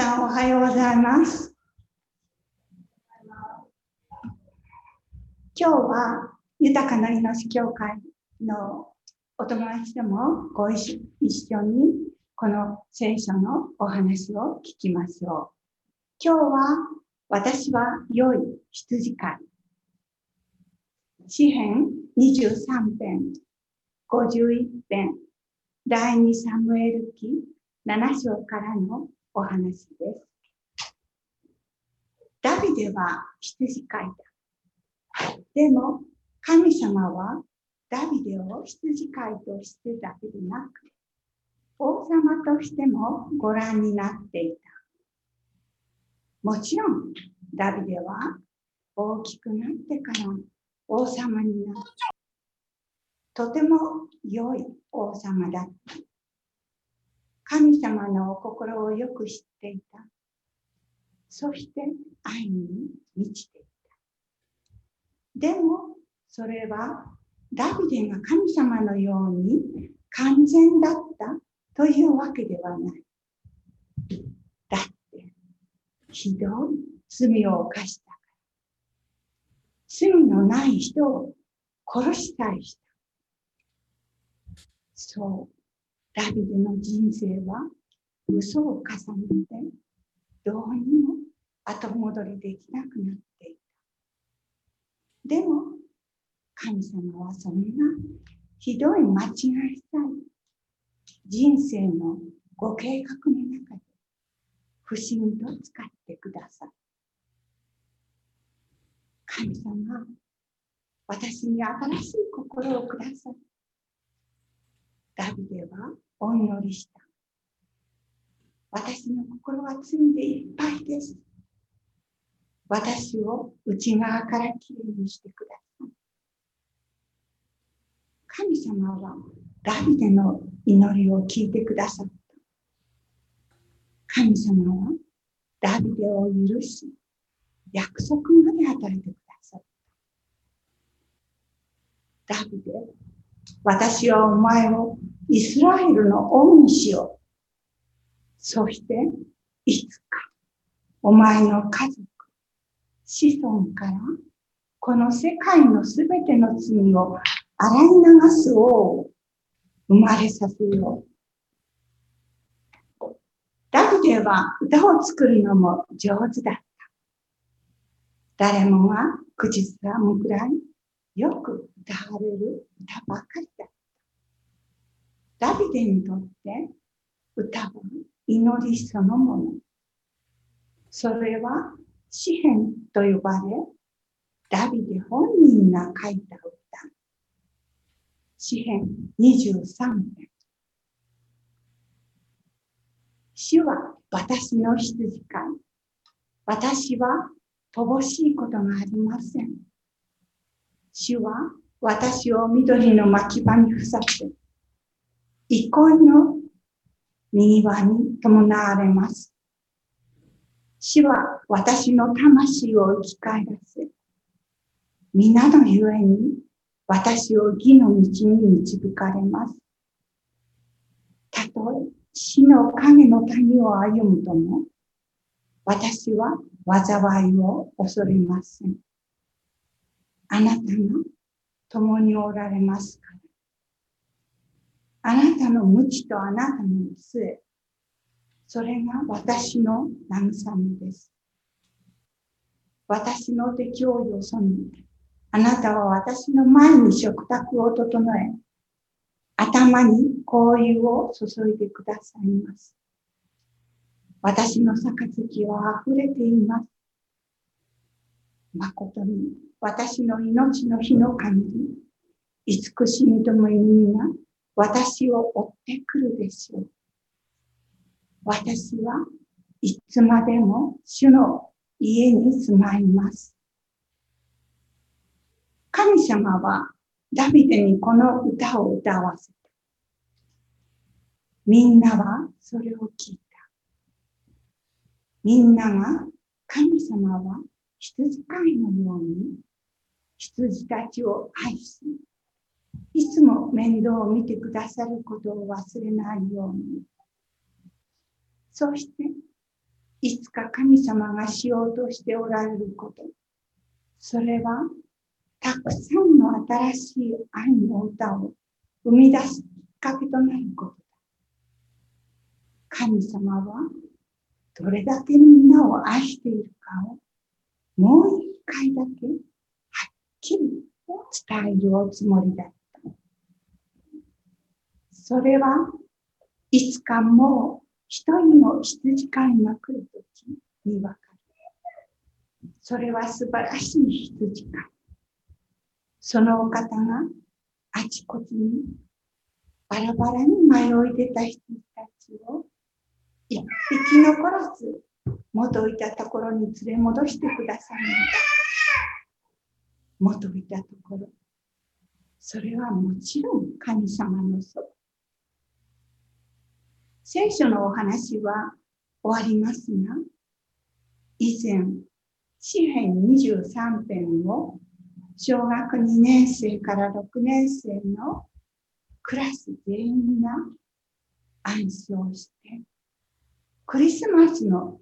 さんおはようございます。今日は豊かな命協会のお友達でもご一緒一緒にこの聖書のお話を聞きましょう。今日は私は良い羊飼い。詩編23編、51編、第2サムエル記7章からのお話です。ダビデは羊飼いだ。でも、神様はダビデを羊飼いとしてだけでなく、王様としてもご覧になっていた。もちろん、ダビデは大きくなってから王様になった。とても良い王様だった。神様のお心をよく知っていた。そして愛に満ちていた。でも、それはダビデが神様のように完全だったというわけではない。だって、ひどい罪を犯したから。罪のない人を殺したりした。そう。ダビデの人生は嘘を重ねてどうにも後戻りできなくなっていた。でも神様はそんなひどい間違いした人生のご計画の中で不思議と使ってください。神様、私に新しい心をください。ダビデはお祈りした。私の心は罪でいっぱいです。私を内側からきれいにしてください。神様はダビデの祈りを聞いてくださった。神様はダビデを許し、約束まで与えてくださった。ダビデ、私はお前をイスラエルの王にしよう。そして、いつか、お前の家族、子孫から、この世界のすべての罪を洗い流す王を生まれさせよう。ダビデは歌を作るのも上手だった。誰もが口ずさむくらいよく歌われる歌ばかりだっ。ダビデにとって歌は祈りそのもの。それは詩篇と呼ばれ、ダビデ本人が書いた歌。詩篇23編。主は私の羊飼い。私は乏しいことがありません。主は私を緑の牧場にふさせ、憩いの右輪に伴われます。主は私の魂を生き返らせ、皆のゆえに私を義の道に導かれます。たとえ死の影の谷を歩むとも、私は災いを恐れません。あなたが共におられますから。あなたの無知とあなたの杖、それが私の慰めです。私の敵をよそに、あなたは私の前に食卓を整え、頭に香油を注いでくださいます。私の杯は溢れています。誠に私の命の日の限り、慈しみとも意味が私を追ってくるでしょう。私はいつまでも主の家に住まいます。神様はダビデにこの歌を歌わせた。みんなはそれを聞いた。みんなが神様は羊飼いのように羊たちを愛し、いつも面倒を見てくださることを忘れないように。そして、いつか神様がしようとしておられること。それは、たくさんの新しい愛の歌を生み出すきっかけとなることだ。神様は、どれだけみんなを愛しているかを、もう一回だけ、はっきり伝えるおつもりだった。それはいつかもう一人の羊飼いが来るときにわかる。それは素晴らしい羊飼い。そのお方があちこちにバラバラに迷い出た羊たちを一匹残らず元いたところに連れ戻してくださるのだ。元いたところ。それはもちろん神様のそば。聖書のお話は終わりますが、以前、詩編23編を小学2年生から6年生のクラス全員が暗唱して、クリスマスの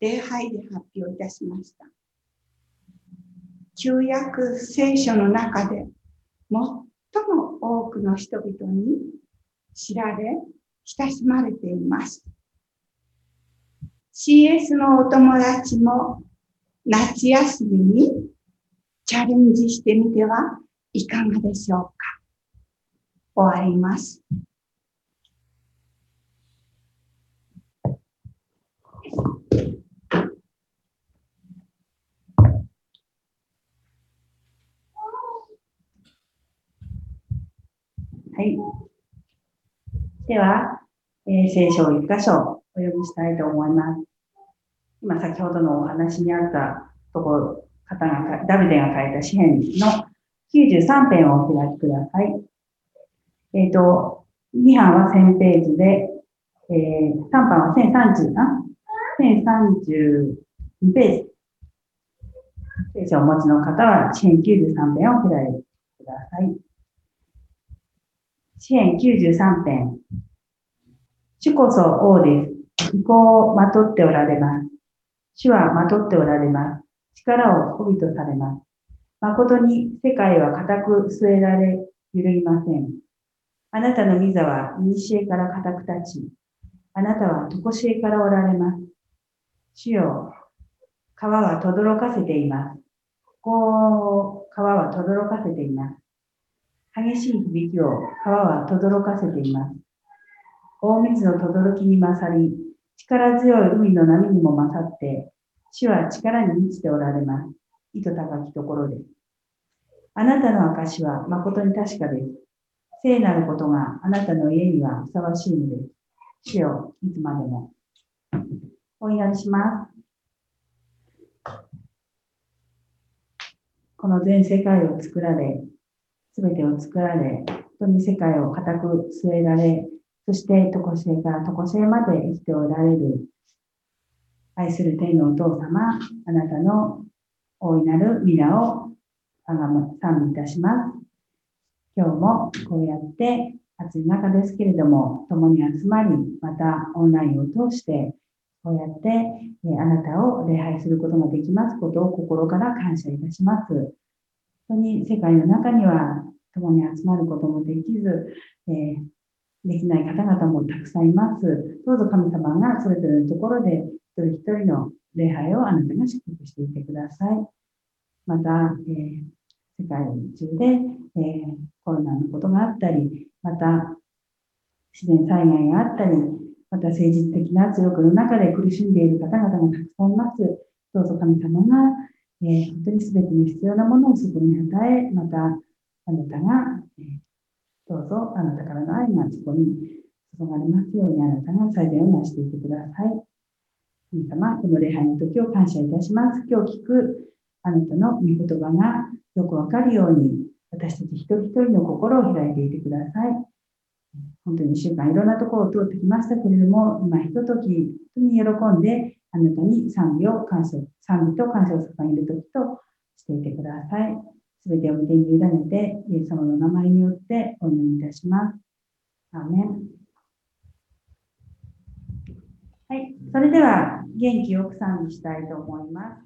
礼拝で発表いたしました。旧約聖書の中で最も多くの人々に知られ、親しまれています。CS のお友達も夏休みにチャレンジしてみてはいかがでしょうか？終わります。はい。では、えー、聖書を一箇所お読みしたいと思います。今先ほどのお話にあったところ、方が、ダビデが書いた詩篇の93編をお開きください。えっ、ー、と、2版は1000ページで、えー、3版は1030な、1032ページ。聖書をお持ちの方は、詩篇93編をお開きください。支援93編。主こそ王です。意向をまとっておられます。主はまとっておられます。力を帯びとされます。誠に世界は固く据えられ、揺るぎません。あなたの御座は西から固く立ち、あなたは常しえからおられます。主よ、川は轟かせています。こう、川は轟かせています。激しい響きを川は轟かせています。大水の轟に勝り、力強い海の波にも勝って、主は力に満ちておられます。意図高きところです。あなたの証は誠に確かです。聖なることがあなたの家にはふさわしいのです。主よ、いつまでも。お祈りします。この全世界を作られ、すべてを作られ、本当に世界を固く据えられ、そして常しえから常しえまで生きておられる愛する天のお父様、あなたの大いなる皆をあがむ賛美いたします。今日もこうやって暑い中ですけれども、共に集まり、またオンラインを通して、こうやって、えあなたを礼拝することができますことを心から感謝いたします。本当に世界の中には共に集まることもできず、えー、できない方々もたくさんいます。どうぞ神様がそれぞれのところで一人一人の礼拝をあなたが祝福していてください。また、えー、世界中で、えー、コロナのことがあったり、また自然災害があったり、また政治的な圧力の中で苦しんでいる方々がたくさんいます。どうぞ神様が、えー、本当に全ての必要なものをそこに与え、またあなたが、どうぞあなたからの愛がそこに注がれますようにあなたが最善をなしていてください。神様、この礼拝の時を感謝いたします。今日聞くあなたの御言葉がよくわかるように、私たち一人一人の心を開いていてください。本当に1週間いろんなところを通ってきましたけれども、今ひととき、本当に喜んで、あなたに賛美を感謝、賛美と感謝を捧げる時としていてください。すべてを御手に委ねて、イエス様の名前によってお祈りいたします。アーメンはい、それでは元気奥さんにしたいと思います。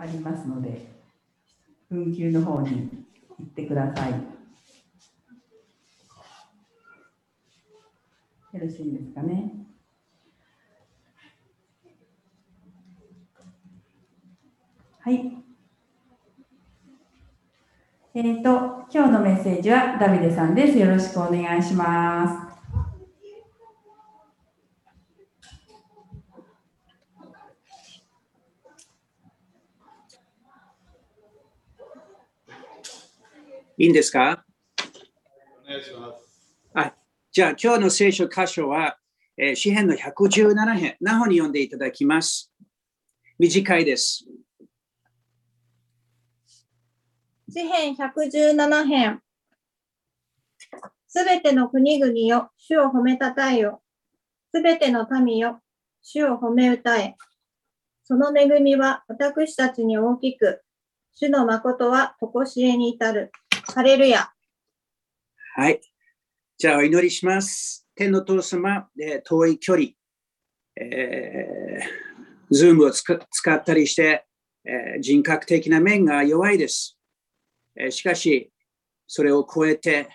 ありますので、分級の方に行ってください。よろしいですかね。はい。えっ、と、今日のメッセージはダビデさんです。よろしくお願いします。いいんですか？お願いします。じゃあ今日の聖書箇所は、えー詩編の117編、那覇に読んでいただきます？短いです。詩編117編。すべての国々よ、主を褒めたたえよ。すべての民よ、主を褒め歌え。その恵みは私たちに大きく、主の誠は常しえに至る。ハレルヤ。はい。じゃあお祈りします。天の父様、え遠い距離、えー、ズームをつか使ったりして、えー人格的な面が弱いです。えーしかし、それを超えて、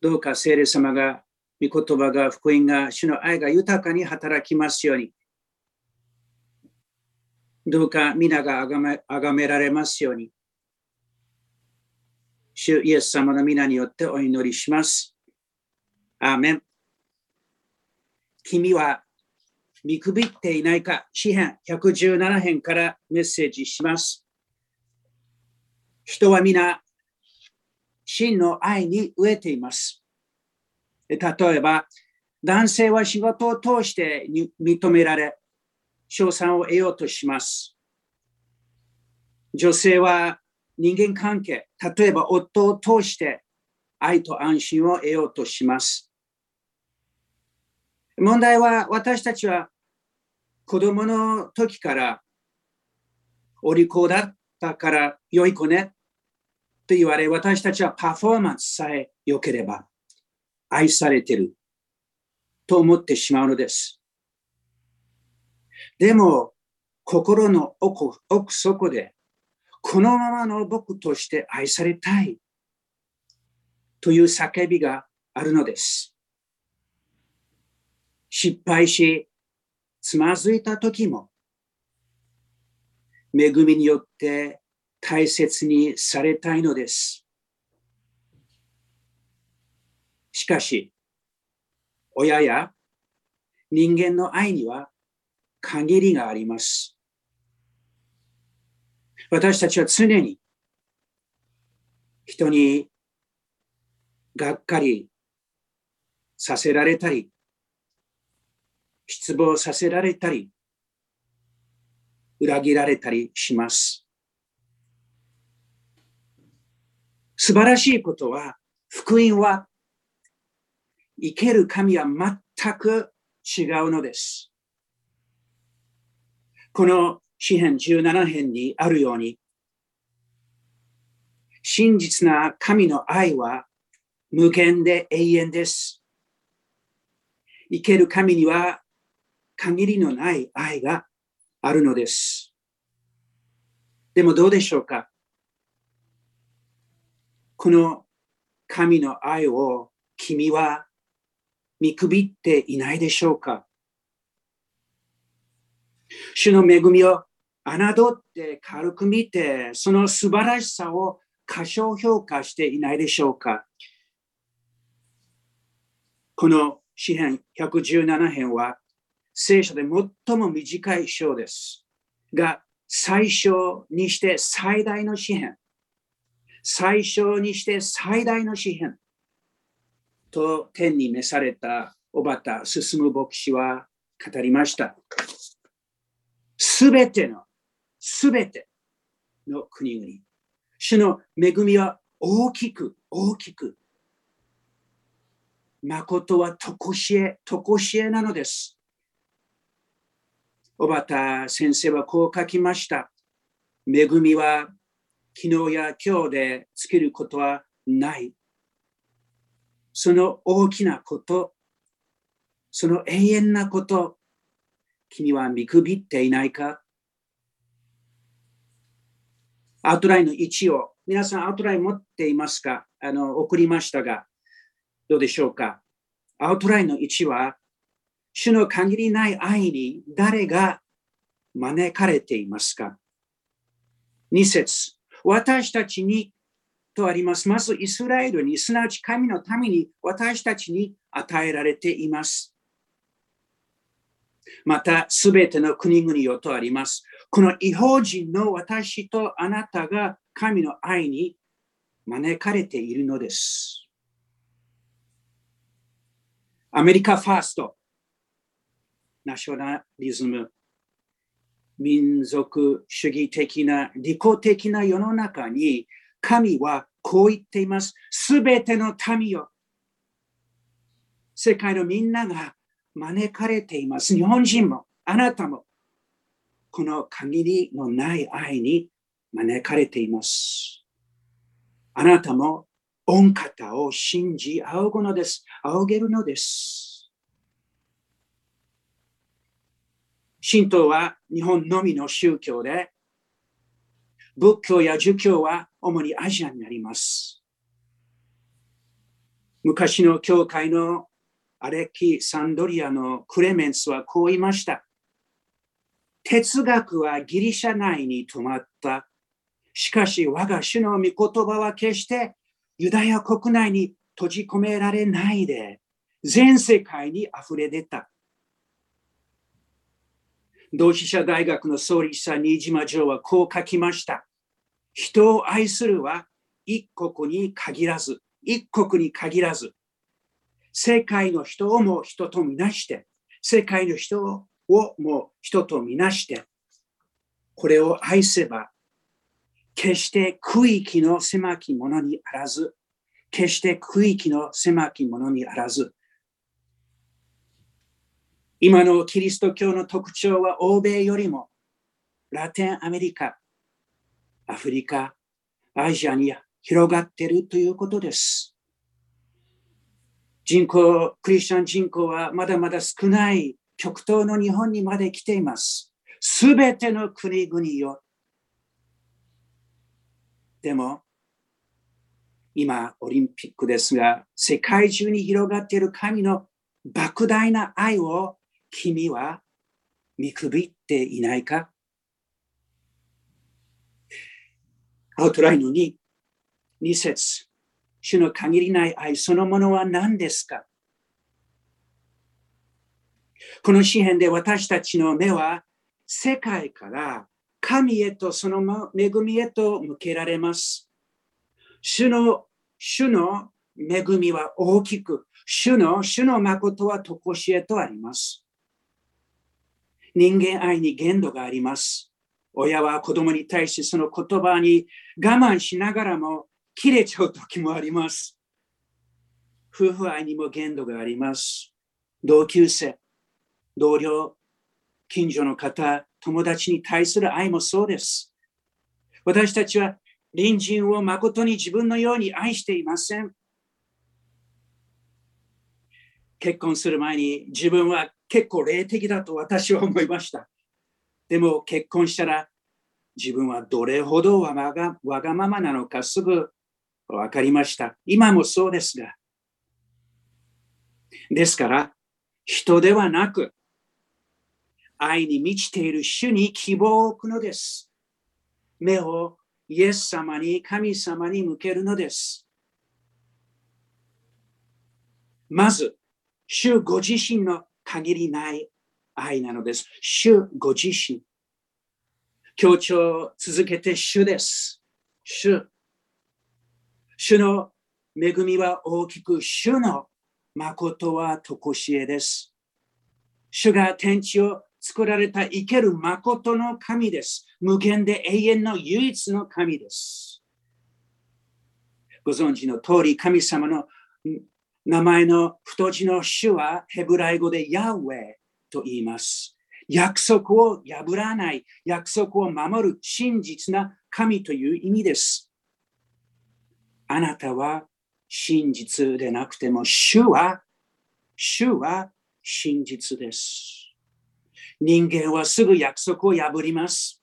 どうか聖霊様が、御言葉が、福音が、主の愛が豊かに働きますように。どうか皆があがめあがめられますように。主イエス様の皆によってお祈りします。アーメン。君は見くびっていないか詩編117編からメッセージします。人は皆、真の愛に飢えています。例えば、男性は仕事を通して認められ、賞賛を得ようとします。女性は人間関係、例えば夫を通して愛と安心を得ようとします。問題は私たちは子供の時からお利口だったから良い子ねと言われ、私たちはパフォーマンスさえ良ければ愛されてると思ってしまうのです。でも、心の奥奥底で、このままの僕として愛されたいという叫びがあるのです。失敗し、つまずいた時も、恵みによって大切にされたいのです。しかし、親や人間の愛には限りがあります。私たちは常に人にがっかりさせられたり、失望させられたり、裏切られたりします。素晴らしいことは、福音は生ける神は全く違うのです。この詩編17編にあるように、真実な神の愛は無限で永遠です。生ける神には限りのない愛があるのです。でもどうでしょうか？この神の愛を君は見くびっていないでしょうか？主の恵みを侮って軽く見て、その素晴らしさを過小評価していないでしょうかこの詩編117編は聖書で最も短い章です。が、最小にして最大の詩編。最小にして最大の詩編。と天に召された小畑進牧師は語りました。すべての、すべての国々。主の恵みは大きく、大きく。誠はとこしえ、とこしえなのです。小畑先生はこう書きました。恵みは昨日や今日で尽きることはない。その大きなこと、その永遠なこと、君は見くびっていないか？アウトラインの1を、皆さんアウトライン持っていますか？あの、送りましたが、どうでしょうか？アウトラインの1は、主の限りない愛に誰が招かれていますか ?2 節私たちにとあります。まずイスラエルに、すなわち神のために私たちに与えられています。また、すべての国々よとあります。この違法人の私とあなたが神の愛に招かれているのです。アメリカファースト、ナショナリズム、民族主義的な利己的な世の中に神はこう言っています。すべての民よ。世界のみんなが招かれています。日本人も、あなたも、この限りのない愛に招かれています。あなたも御方を信じ仰ぐのです。仰げるのです。神道は日本のみの宗教で、仏教や儒教は主にアジアになります。昔の教会のアレキサンドリアのクレメンスはこう言いました。哲学はギリシャ内に止まった。しかし我が主の御言葉は決してユダヤ国内に閉じ込められないで全世界に溢れ出た。同志社大学の創立者新島城はこう書きました。人を愛するは一国に限らず、一国に限らず、世界の人をも人とみなして、世界の人ををもう人とみなして、これを愛せば決して区域の狭きものにあらず、決して区域の狭きものにあらず、今のキリスト教の特徴は欧米よりもラテンアメリカ、アフリカ、アジアに広がっているということです。人口、クリスチャン人口はまだまだ少ない極東の日本にまで来ています。すべての国々よ。でも、今、オリンピックですが、世界中に広がっている神の莫大な愛を君は見くびっていないかアウトラインの2、2節主の限りない愛そのものは何ですか？この詩篇で私たちの目は世界から神へとその恵みへと向けられます。主の、主の恵みは大きく、主の、主の誠はとこしえとあります。人間愛に限度があります。親は子供に対してその言葉に我慢しながらも切れちゃう時もあります。夫婦愛にも限度があります。同級生、同僚、近所の方、友達に対する愛もそうです。私たちは隣人を誠に自分のように愛していません。結婚する前に自分は結構霊的だと私は思いました。でも結婚したら自分はどれほどわがわがままなのかすぐ分かりました。今もそうですが。ですから、人ではなく、愛に満ちている主に希望を置くのです。目をイエス様に、神様に向けるのです。まず、主ご自身の限りない愛なのです。主ご自身。強調を続けて主です。主。主の恵みは大きく、主の誠はとこしえです。主が天地を作られた生ける誠の神です。無限で永遠の唯一の神です。ご存知の通り、神様の名前の太字の主はヘブライ語でヤウェと言います。約束を破らない、約束を守る真実な神という意味です。あなたは真実でなくても、主は、主は真実です。人間はすぐ約束を破ります。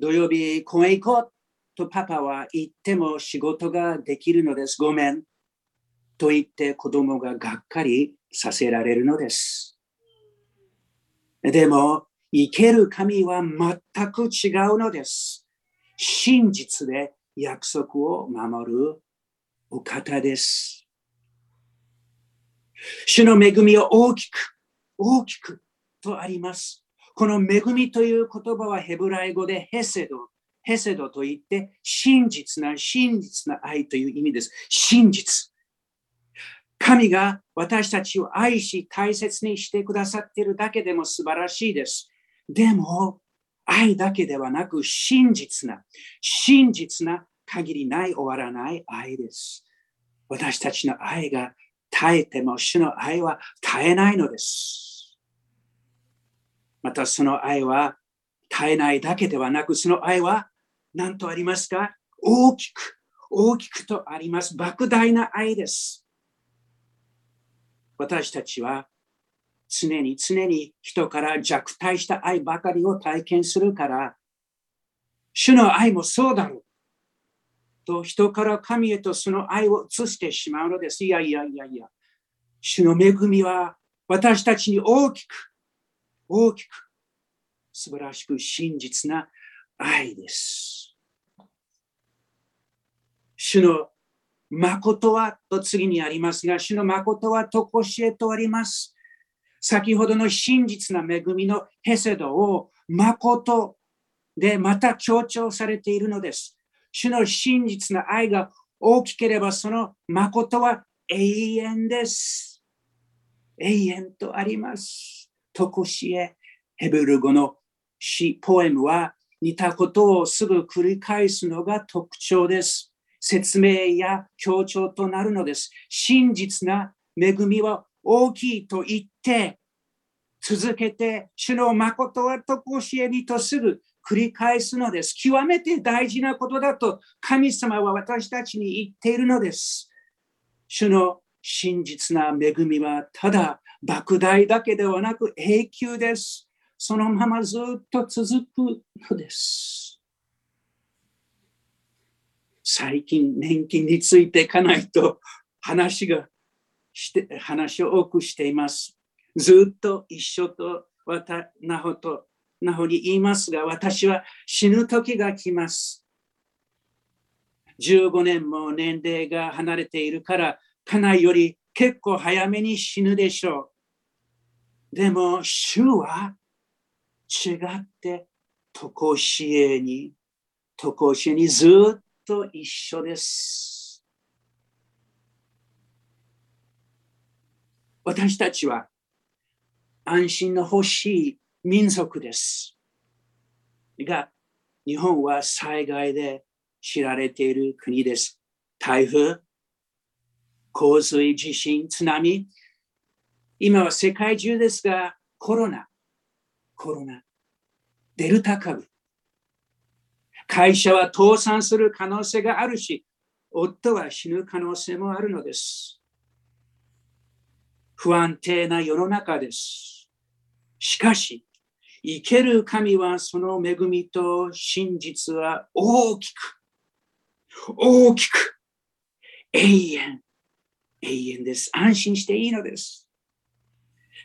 土曜日、公園行こうとパパは言っても仕事ができるのです。ごめん。と言って子供ががっかりさせられるのです。でも、生ける神は全く違うのです。真実で約束を守るお方です。主の恵みを大きく、大きくとあります。この恵みという言葉はヘブライ語でヘセド、ヘセドと言って真実な、真実な愛という意味です。真実。神が私たちを愛し大切にしてくださっているだけでも素晴らしいです。でも、愛だけではなく真実な、真実な限りない終わらない愛です。私たちの愛が絶えても主の愛は絶えないのです。またその愛は絶えないだけではなく、その愛は何とありますか？大きく、大きくとあります。莫大な愛です。私たちは常に常に人から弱体した愛ばかりを体験するから、主の愛もそうだろう。と人から神へとその愛を移してしまうのです。いやいやいやいや。主の恵みは私たちに大きく、大きく、素晴らしく真実な愛です。主の誠はと次にありますが、主の誠はとこしえとあります。先ほどの真実な恵みのヘセドを誠でまた強調されているのです。主の真実な愛が大きければその誠は永遠です。永遠とあります。とこしえ、ヘブル語の詩、ポエムは似たことをすぐ繰り返すのが特徴です。説明や強調となるのです。真実な恵みは大きいと言って、続けて、主の誠はとこしえにとすぐ繰り返すのです。極めて大事なことだと神様は私たちに言っているのです。主の真実な恵みはただ莫大だけではなく永久です。そのままずっと続くのです。最近年金についていかないと話がして話を多くしています。ずっと一緒とわたなほとなほに言いますが、私は死ぬ時が来ます。15年も年齢が離れているから、家内より結構早めに死ぬでしょう。でも、主は違って、とこしえに、とこしえにずっと一緒です。私たちは安心の欲しい民族です。が、日本は災害で知られている国です。台風、洪水、地震、津波、今は世界中ですが、コロナ、コロナ、デルタ株。会社は倒産する可能性があるし、夫は死ぬ可能性もあるのです。不安定な世の中です。しかし、生ける神はその恵みと真実は大きく、大きく、永遠、永遠です。安心していいのです。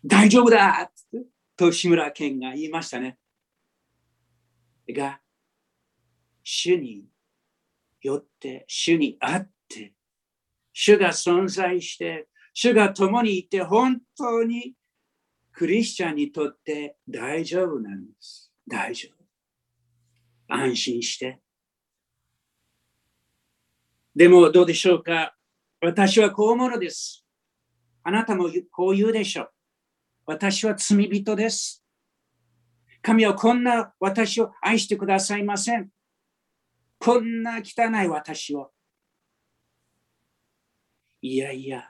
大丈夫だと志村けんが言いましたね。が、主によって、主にあって、主が存在して、主が共にいて、本当にクリスチャンにとって大丈夫なんです。大丈夫。安心して。でもどうでしょうか私はこう思うのです。あなたもこう言うでしょう。私は罪人です。神はこんな私を愛してくださいません。こんな汚い私を。いやいや、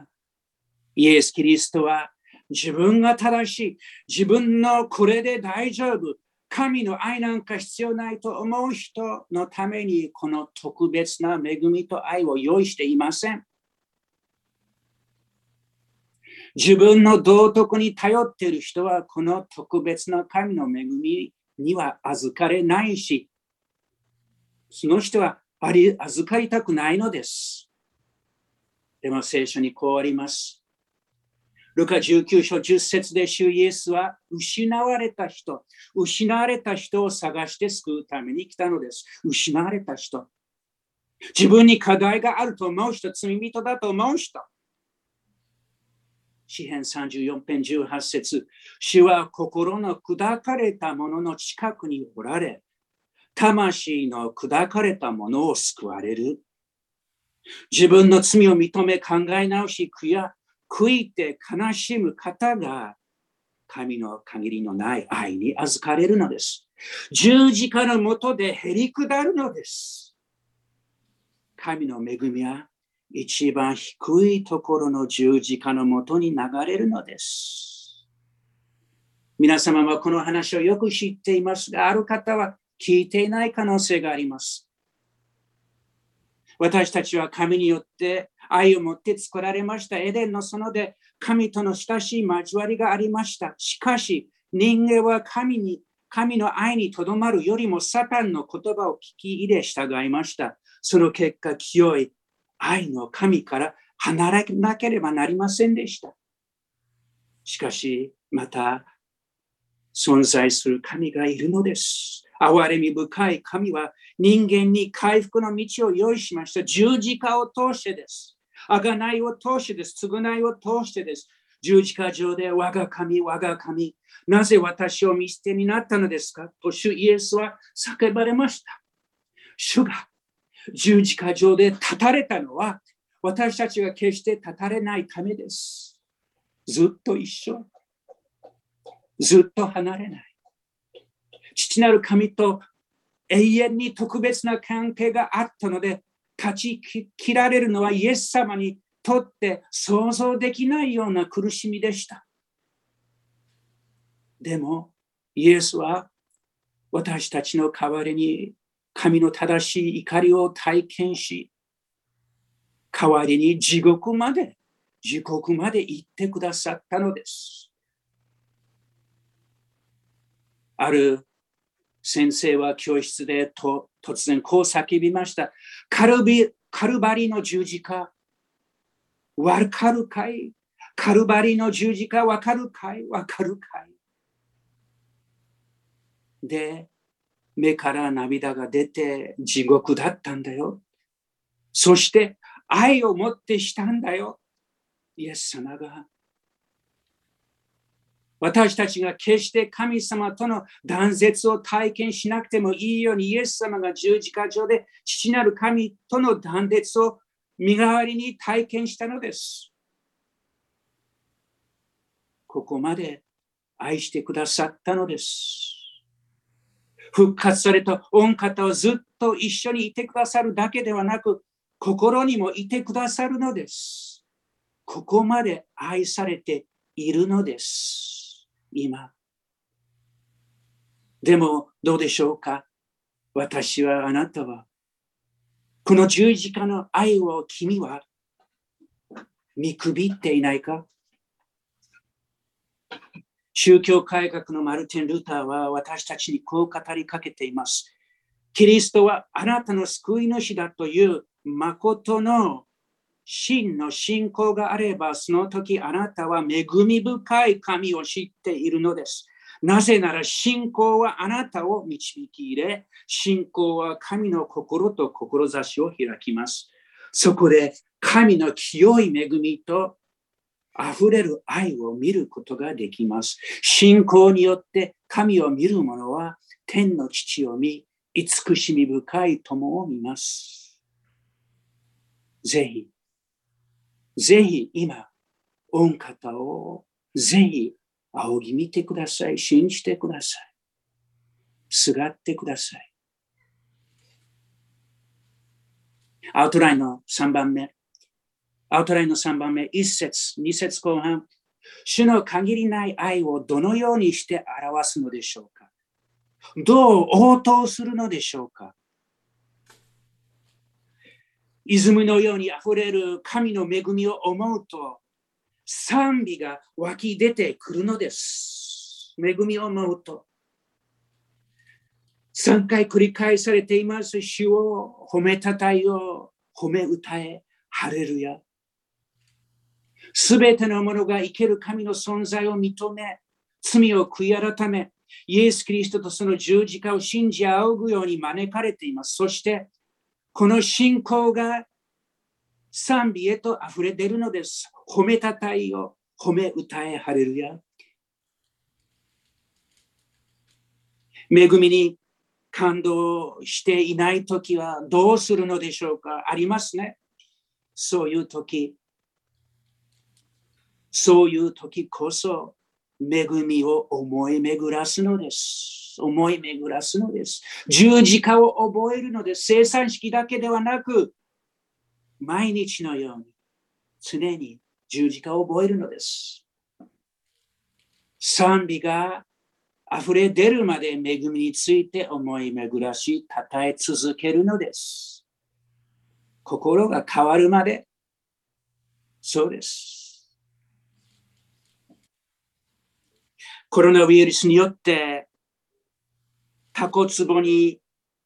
イエス・キリストは自分が正しい、自分のこれで大丈夫、神の愛なんか必要ないと思う人のためにこの特別な恵みと愛を用意していません。自分の道徳に頼っている人はこの特別な神の恵みには預かれないし、その人はあり預かりたくないのです。でも聖書にこうあります。ルカ19章10節で主イエスは失われた人、失われた人を探して救うために来たのです。失われた人。自分に課題があると思う人、罪人だと思う人。詩編34編18節主は心の砕かれた者のの近くにおられ、魂の砕かれた者を救われる。自分の罪を認め考え直し、悔や悔いて悲しむ方が神の限りのない愛に預かれるのです。十字架のもとでへり下るのです。神の恵みは一番低いところの十字架のもとに流れるのです。皆様はこの話をよく知っていますが、ある方は聞いていない可能性があります。私たちは神によって愛を持って作られました。エデンの園で神との親しい交わりがありました。しかし、人間は神に、神の愛にとどまるよりもサタンの言葉を聞き入れ従いました。その結果、清い愛の神から離れなければなりませんでした。しかし、また存在する神がいるのです。憐れみ深い神は人間に回復の道を用意しました。十字架を通してです。贖いを通してです。償いを通してです。十字架上で我が神、我が神、なぜ私を見捨てになったのですか？と主イエスは叫ばれました。主が十字架上で立たれたのは私たちが決して立たれないためです。ずっと一緒。ずっと離れない。父なる神と永遠に特別な関係があったので、断ち切られるのはイエス様にとって想像できないような苦しみでした。でも、イエスは私たちの代わりに神の正しい怒りを体験し、代わりに地獄まで、地獄まで行ってくださったのです。ある先生は教室でと突然こう叫びました。カルビカルバリの十字架、わかるかい？カルバリの十字架わかるかい？わかるかい？で、目から涙が出て地獄だったんだよ。そして愛を持ってしたんだよ。イエス様が私たちが決して神様との断絶を体験しなくてもいいように、イエス様が十字架上で父なる神との断絶を身代わりに体験したのです。ここまで愛してくださったのです。復活された御方をずっと一緒にいてくださるだけではなく、心にもいてくださるのです。ここまで愛されているのです。今。でも、どうでしょうか？私はあなたは、この十字架の愛を君は見くびっていないか？宗教改革のマルティン・ルーターは私たちにこう語りかけています。キリストはあなたの救い主だという誠の真の信仰があれば、その時あなたは恵み深い神を知っているのです。なぜなら信仰はあなたを導き入れ、信仰は神の心と志を開きます。そこで神の清い恵みと溢れる愛を見ることができます。信仰によって神を見る者は天の父を見、慈しみ深い友を見ます。ぜひぜひ今、御方をぜひ仰ぎ見てください。信じてください。すがってください。アウトラインの3番目。アウトラインの3番目。1節、2節後半。主の限りない愛をどのようにして表すのでしょうか？どう応答するのでしょうか？泉のように溢れる神の恵みを思うと、賛美が湧き出てくるのです。恵みを思うと。3回繰り返されています。主を褒めたたえよう、褒め歌え、ハレルヤ。すべてのものが生ける神の存在を認め、罪を悔い改め、イエス・キリストとその十字架を信じ仰ぐように招かれています。そして、この信仰が賛美へと溢れ出るのです。褒めたたえよ、褒め歌え、ハレルヤ。恵みに感動していないときはどうするのでしょうか？ありますね。そういうとき、そういうときこそ恵みを思い巡らすのです。思い巡らすのです。十字架を覚えるのです。生産式だけではなく、毎日のように常に十字架を覚えるのです。賛美が溢れ出るまで恵みについて思い巡らし、称え続けるのです。心が変わるまで、そうです。コロナウイルスによってタコ壺に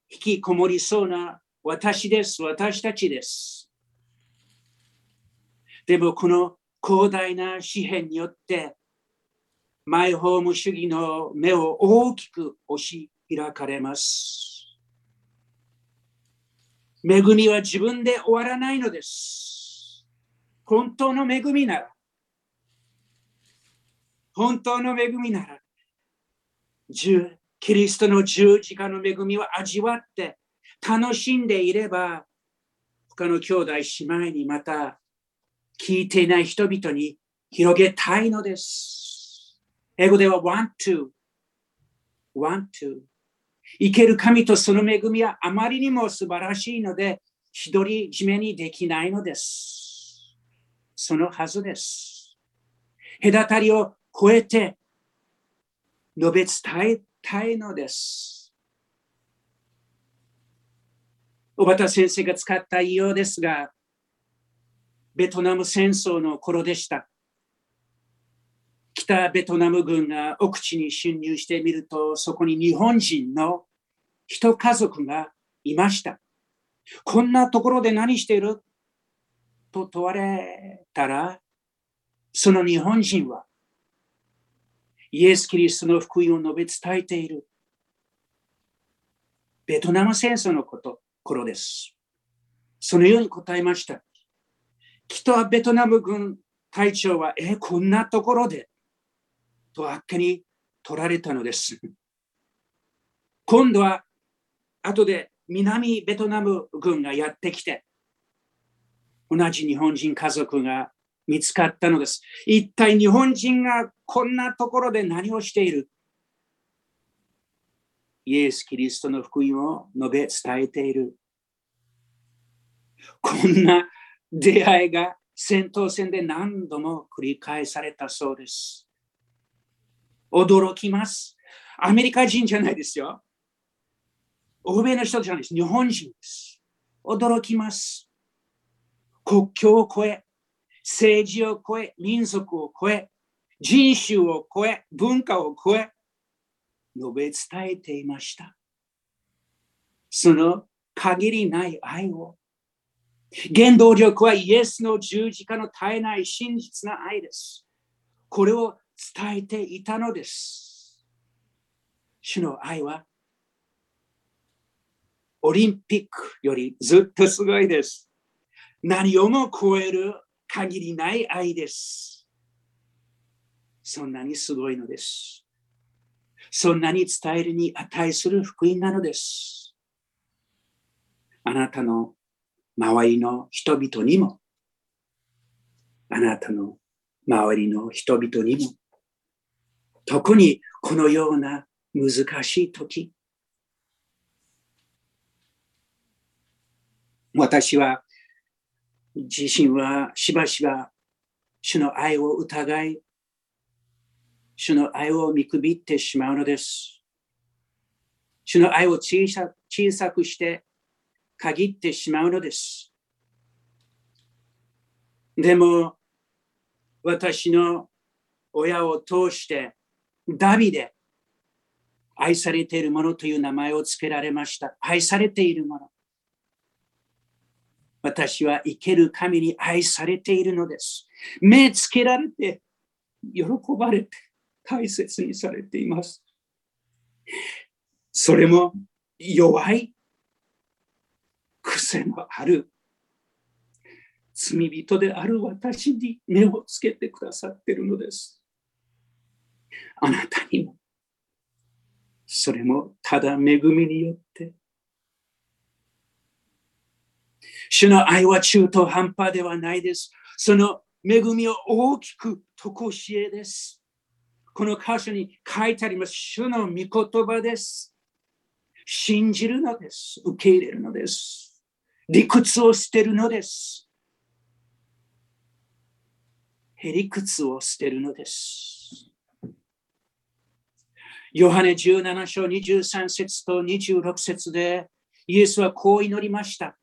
引きこもりそうな私です。私たちです。でもこの広大な紙幣によってマイホーム主義の目を大きく押し開かれます。恵みは自分で終わらないのです。本当の恵みなら、本当の恵みなら、キリストの十字架の恵みを味わって楽しんでいれば、他の兄弟姉妹にまた聞いていない人々に広げたいのです。英語では want to, want to. 生ける神とその恵みはあまりにも素晴らしいので、独り占めにできないのです。そのはずです。隔たりを超えて述べ伝えたいのです。小畑先生が使った言いようですが、ベトナム戦争の頃でした。北ベトナム軍が奥地に侵入してみると、そこに日本人の一家族がいました。こんなところで何してる？と問われたら、その日本人はイエス・キリストの福音を述べ伝えている。ベトナム戦争のこと、頃です。そのように答えました。北ベトナム軍隊長は、え、こんなところでとあっけに取られたのです。今度は後で南ベトナム軍がやってきて、同じ日本人家族が見つかったのです。一体日本人がこんなところで何をしている？イエス・キリストの福音を述べ伝えている。こんな出会いが戦闘戦で何度も繰り返されたそうです。驚きます。アメリカ人じゃないですよ。欧米の人じゃないです。日本人です。驚きます。国境を越え、政治を超え、民族を超え、人種を超え、文化を超え、述べ伝えていました。その限りない愛を。原動力はイエスの十字架の絶えない真実な愛です。これを伝えていたのです。主の愛はオリンピックよりずっとすごいです。何をも超える限りない愛です。そんなにすごいのです。そんなに伝えるに値する福音なのです。あなたの周りの人々にも、あなたの周りの人々にも、特にこのような難しい時、私は自身はしばしば主の愛を疑い、主の愛を見くびってしまうのです。主の愛を小さ小さくして限ってしまうのです。でも、私の親を通して、ダビデ、愛されているものという名前を付けられました。愛されているもの。私は生ける神に愛されているのです。目つけられて、喜ばれて、大切にされています。それも弱い、癖のある、罪人である私に目をつけてくださっているのです。あなたにも、それもただ恵みによって、主の愛は中途半端ではないです。その恵みを大きくとこしえです。この箇所に書いてあります。主の御言葉です。信じるのです。受け入れるのです。理屈を捨てるのです。へりくつを捨てるのです。ヨハネ17章23節と26節でイエスはこう祈りました。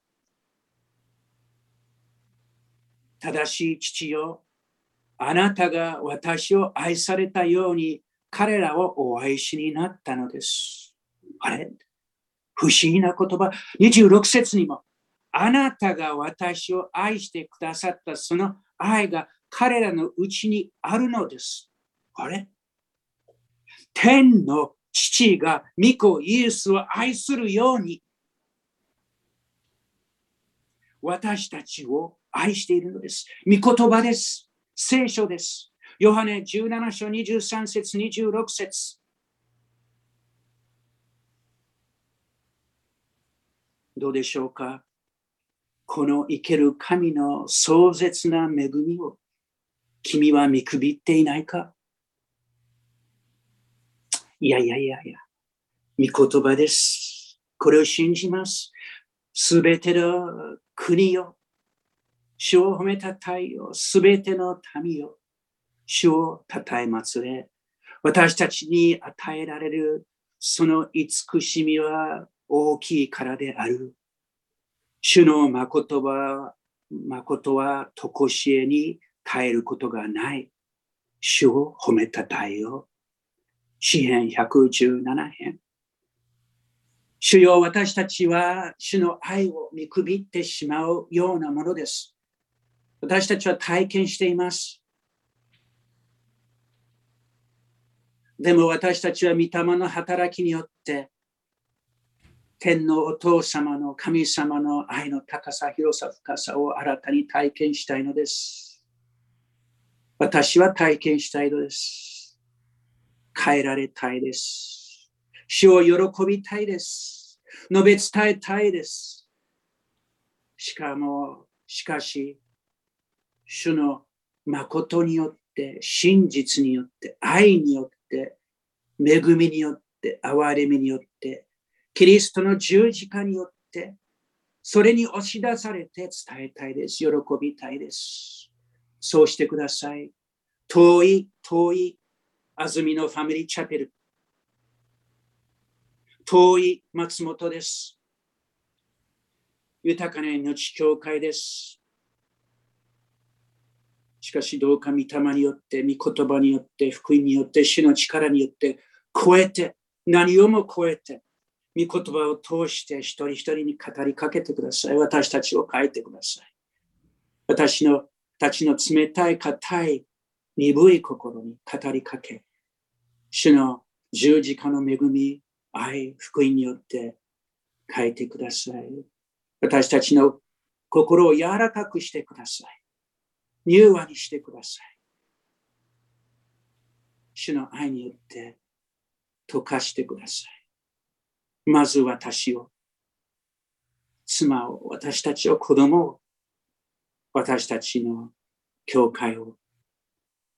正しい父よ、あなたが私を愛されたように彼らをお愛しになったのです。あれ？不思議な言葉。26節にも、あなたが私を愛してくださったその愛が彼らのうちにあるのです。あれ？天の父が御子イエスを愛するように私たちを愛しているのです。御言葉です。聖書です。ヨハネ17章23節26節どうでしょうか？この生ける神の壮絶な恵みを君は見くびっていないか？いやいやいやいや。御言葉です。これを信じます。すべての国よ、主を褒めたたえよ、すべての民よ、主をたたえ祭れ。私たちに与えられるその慈しみは大きいからである。主の誠は、誠はとこしえに変えることがない。主を褒めたたえよ。詩編117編。主よ、私たちは主の愛を見くびってしまうようなものです。私たちは体験しています。でも私たちは御霊の働きによって、天のお父様の神様の愛の高さ、広さ、深さを新たに体験したいのです。私は体験したいのです。変えられたいです。主を喜びたいです。述べ伝えたいです。しかも、しかし、主の誠によって、真実によって、愛によって、恵みによって、憐れみによって、キリストの十字架によって、それに押し出されて伝えたいです。喜びたいです。そうしてください。遠い、遠い、安住のファミリーチャペル。遠い松本です。豊かな命教会です。しかしどうか御霊によって、御言葉によって、福音によって、主の力によって、超えて、何をも超えて、御言葉を通して一人一人に語りかけてください。私たちを変えてください。私のたちの冷たい、硬い、鈍い心に語りかけ、主の十字架の恵み、愛、福音によって変えてください。私たちの心を柔らかくしてください。柔和にしてください。主の愛によって溶かしてください。まず私を、妻を、私たちを、子供を、私たちの教会を、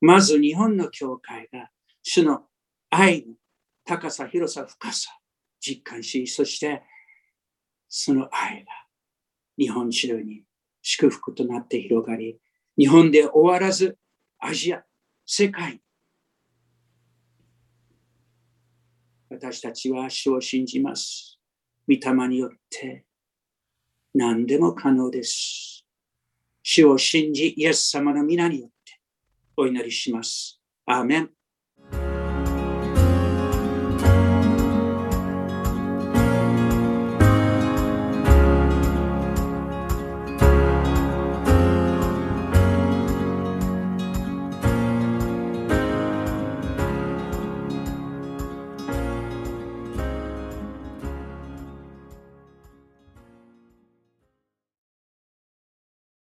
まず日本の教会が主の愛の高さ、広さ、深さ、実感し、そしてその愛が日本中に祝福となって広がり、日本で終わらずアジア、世界私たちは主を信じます。御霊によって何でも可能です。主を信じ、イエス様の皆によってお祈りします。アーメン。